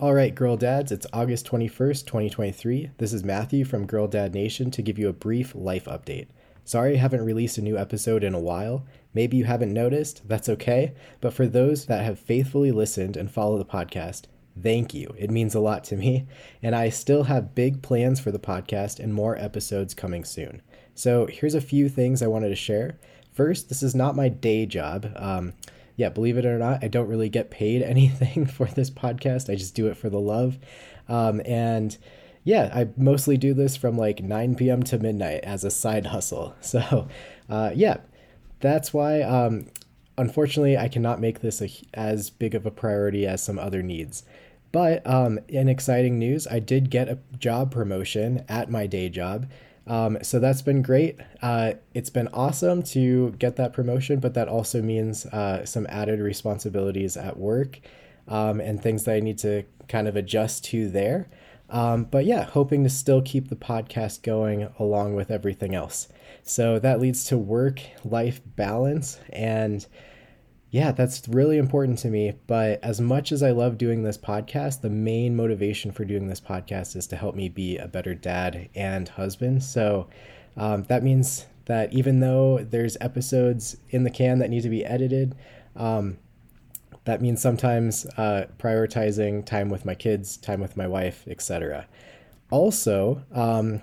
All right, Girl Dads, it's August 21st, 2023. This is Matthew from Girl Dad Nation to give you a brief life update. Sorry I haven't released a new episode in a while. Maybe you haven't noticed, that's okay. But for those that have faithfully listened and follow the podcast, thank you. It means a lot to me. And I still have big plans for the podcast and more episodes coming soon. So here's a few things I wanted to share. First, this is not my day job. Um, yeah, believe it or not, I don't really get paid anything for this podcast. I just do it for the love. Um, and yeah, I mostly do this from like 9 p.m. to midnight as a side hustle. So uh, yeah, that's why, um, unfortunately, I cannot make this a, as big of a priority as some other needs. But um, in exciting news, I did get a job promotion at my day job. Um, so that's been great. Uh, it's been awesome to get that promotion, but that also means uh, some added responsibilities at work um, and things that I need to kind of adjust to there. Um, but yeah, hoping to still keep the podcast going along with everything else. So that leads to work life balance and yeah, that's really important to me. But as much as I love doing this podcast, the main motivation for doing this podcast is to help me be a better dad and husband. So um, that means that even though there's episodes in the can that need to be edited, um, that means sometimes uh, prioritizing time with my kids, time with my wife, etc. Also, um,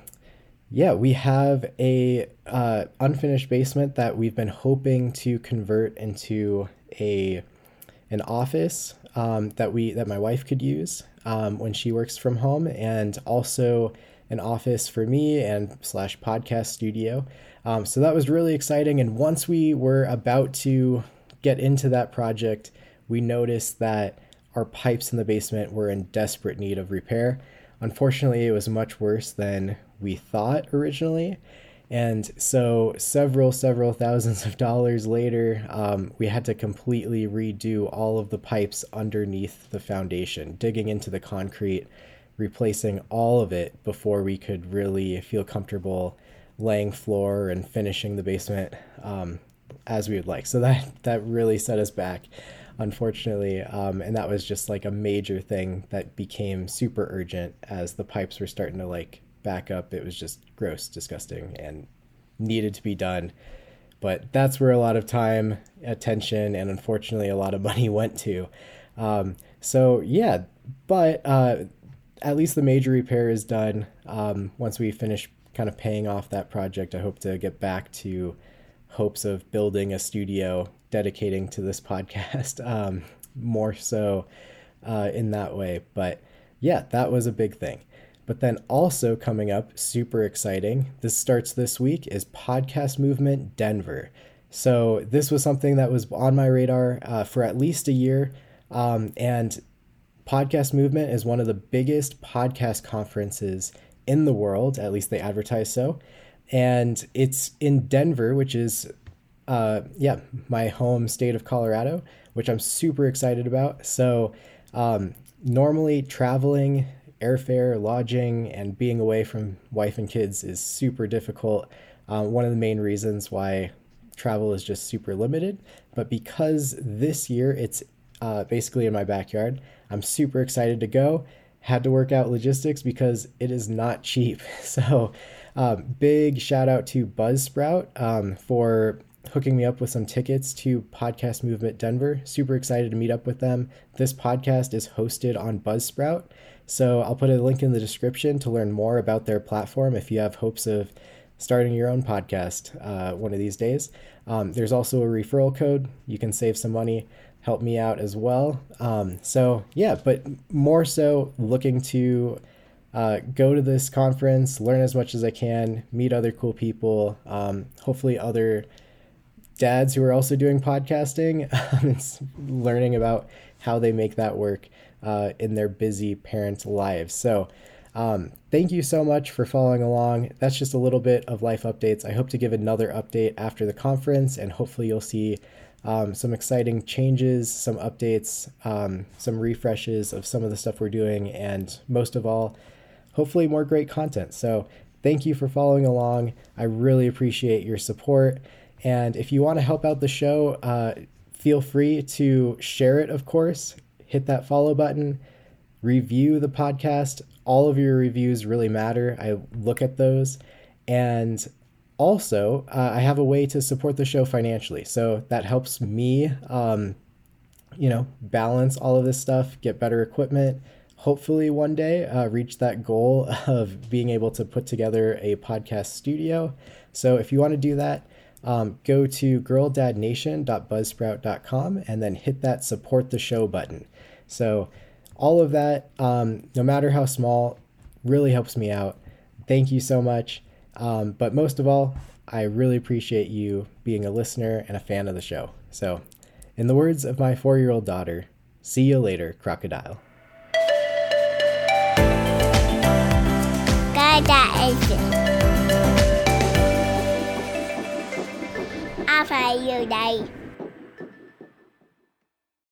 yeah, we have a uh, unfinished basement that we've been hoping to convert into a an office um, that we that my wife could use um, when she works from home, and also an office for me and slash podcast studio. Um, so that was really exciting. And once we were about to get into that project, we noticed that our pipes in the basement were in desperate need of repair. Unfortunately, it was much worse than we thought originally. And so, several, several thousands of dollars later, um, we had to completely redo all of the pipes underneath the foundation, digging into the concrete, replacing all of it before we could really feel comfortable laying floor and finishing the basement um, as we would like. So, that, that really set us back, unfortunately. Um, and that was just like a major thing that became super urgent as the pipes were starting to like back up. It was just gross, disgusting, and needed to be done. But that's where a lot of time, attention, and unfortunately a lot of money went to. Um, so yeah, but uh, at least the major repair is done. Um, once we finish kind of paying off that project, I hope to get back to hopes of building a studio dedicating to this podcast um, more so uh, in that way. But yeah, that was a big thing. But then also coming up, super exciting, this starts this week, is Podcast Movement Denver. So this was something that was on my radar uh, for at least a year. Um, and Podcast Movement is one of the biggest podcast conferences in the world, at least they advertise so. And it's in Denver, which is, uh, yeah, my home state of Colorado, which I'm super excited about. So, um, normally traveling airfare, lodging, and being away from wife and kids is super difficult. Uh, one of the main reasons why travel is just super limited. But because this year it's uh, basically in my backyard, I'm super excited to go. Had to work out logistics because it is not cheap. So, um, big shout out to Buzzsprout um, for hooking me up with some tickets to Podcast Movement Denver. Super excited to meet up with them. This podcast is hosted on Buzzsprout. So I'll put a link in the description to learn more about their platform if you have hopes of starting your own podcast uh, one of these days. Um, there's also a referral code. You can save some money, help me out as well. Um, so, yeah, but more so looking to uh, go to this conference, learn as much as I can, meet other cool people, um, hopefully, other dads who are also doing podcasting, learning about how they make that work uh, in their busy parent lives. So, um, thank you so much for following along. That's just a little bit of life updates. I hope to give another update after the conference, and hopefully, you'll see um, some exciting changes, some updates, um, some refreshes of some of the stuff we're doing, and most of all, hopefully, more great content. So, thank you for following along. I really appreciate your support. And if you want to help out the show, uh, feel free to share it, of course hit that follow button, review the podcast. All of your reviews really matter. I look at those. And also, uh, I have a way to support the show financially. So that helps me, um, you know, balance all of this stuff, get better equipment. Hopefully, one day, uh, reach that goal of being able to put together a podcast studio. So, if you want to do that, um, go to girldadnation.buzzsprout.com and then hit that support the show button. So, all of that, um, no matter how small, really helps me out. Thank you so much. Um, but most of all, I really appreciate you being a listener and a fan of the show. So, in the words of my four year old daughter, see you later, crocodile. Ai phải you đây